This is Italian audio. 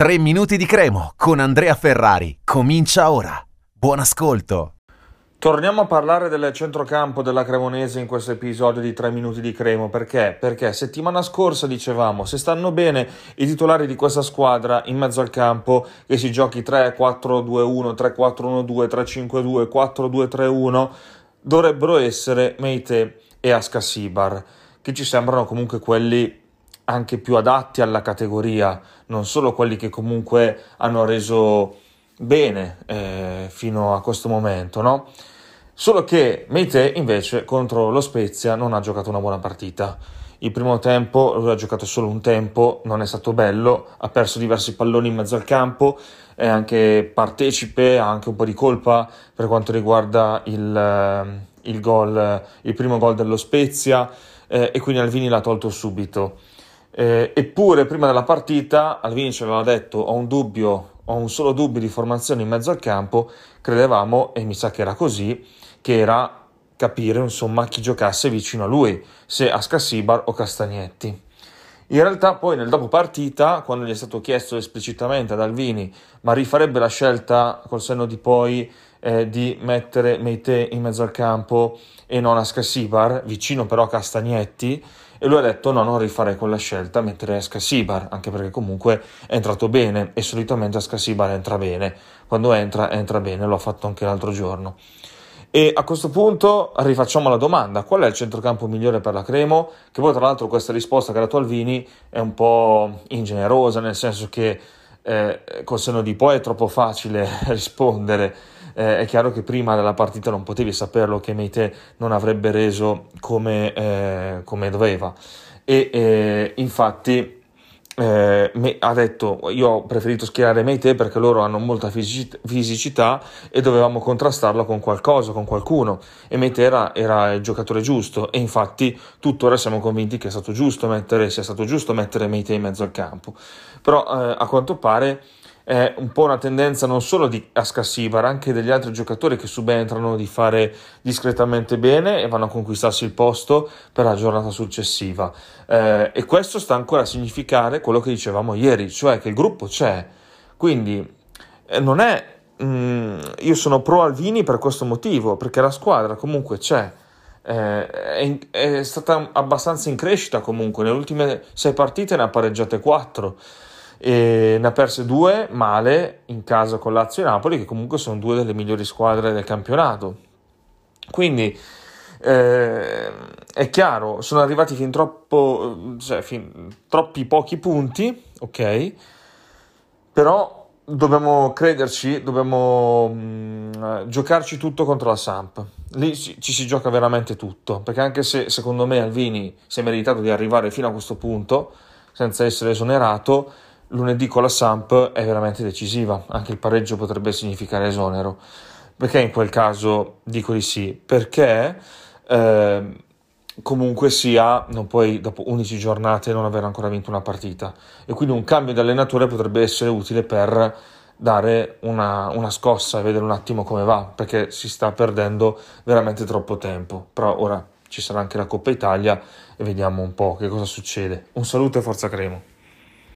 3 minuti di cremo con Andrea Ferrari. Comincia ora. Buon ascolto. Torniamo a parlare del centrocampo della Cremonese in questo episodio di 3 minuti di cremo perché? Perché settimana scorsa dicevamo se stanno bene i titolari di questa squadra in mezzo al campo che si giochi 3-4-2-1, 3-4-1-2, 3-5-2, 4-2-3-1 dovrebbero essere Meite e Ascasibar che ci sembrano comunque quelli anche più adatti alla categoria, non solo quelli che comunque hanno reso bene eh, fino a questo momento, no? Solo che Meite invece contro lo Spezia non ha giocato una buona partita. Il primo tempo, lui ha giocato solo un tempo, non è stato bello, ha perso diversi palloni in mezzo al campo, è anche partecipe, ha anche un po' di colpa per quanto riguarda il, il, goal, il primo gol dello Spezia eh, e quindi Alvini l'ha tolto subito. Eh, eppure prima della partita Alvini ci aveva detto ho un dubbio, ho un solo dubbio di formazione in mezzo al campo, credevamo, e mi sa che era così, che era capire insomma chi giocasse vicino a lui, se Ascassibar o Castagnetti. In realtà poi nel dopo partita, quando gli è stato chiesto esplicitamente ad Alvini, ma rifarebbe la scelta col senno di poi eh, di mettere Meite in mezzo al campo e non Ascassibar, vicino però a Castagnetti, e lui ha detto no, non rifarei quella scelta, mettere Ascasibar, anche perché comunque è entrato bene e solitamente Ascasibar entra bene, quando entra entra bene, l'ho fatto anche l'altro giorno. E a questo punto rifacciamo la domanda: qual è il centrocampo migliore per la Cremo? Che poi, tra l'altro, questa risposta che ha dato Alvini è un po' ingenerosa, nel senso che eh, col seno di poi è troppo facile rispondere. Eh, è chiaro che prima della partita non potevi saperlo che Meite non avrebbe reso come, eh, come doveva. E eh, infatti eh, ha detto io ho preferito schierare Meite perché loro hanno molta fisicità e dovevamo contrastarla con qualcosa, con qualcuno. E Meite era, era, il giocatore giusto. E infatti tuttora siamo convinti che è stato giusto mettere, sia stato giusto mettere Meite in mezzo al campo. Però eh, a quanto pare è un po' una tendenza non solo di Ascassibar, anche degli altri giocatori che subentrano di fare discretamente bene e vanno a conquistarsi il posto per la giornata successiva. Eh, e questo sta ancora a significare quello che dicevamo ieri, cioè che il gruppo c'è. Quindi eh, non è. Mm, io sono pro Alvini per questo motivo, perché la squadra comunque c'è. Eh, è, è, stata abbastanza in crescita comunque, nelle ultime sei partite ne ha pareggiate quattro e ne ha perse due male in casa con Lazio e Napoli, che comunque sono due delle migliori squadre del campionato. Quindi eh, è chiaro, sono arrivati fin troppo, cioè, fin, troppi pochi punti, ok? Però dobbiamo crederci, dobbiamo mh, mm, giocarci tutto contro la Samp. Lì ci, ci, si gioca veramente tutto, perché anche se secondo me Alvini si è meritato di arrivare fino a questo punto senza essere esonerato, lunedì con la Samp è veramente decisiva, anche il pareggio potrebbe significare esonero. Perché in quel caso dico di sì? Perché eh, comunque sia, non puoi dopo 11 giornate non aver ancora vinto una partita e quindi un cambio di allenatore potrebbe essere utile per dare una, una scossa e vedere un attimo come va, perché si sta perdendo veramente troppo tempo. Però ora ci sarà anche la Coppa Italia e vediamo un po' che cosa succede. Un saluto e forza Cremo.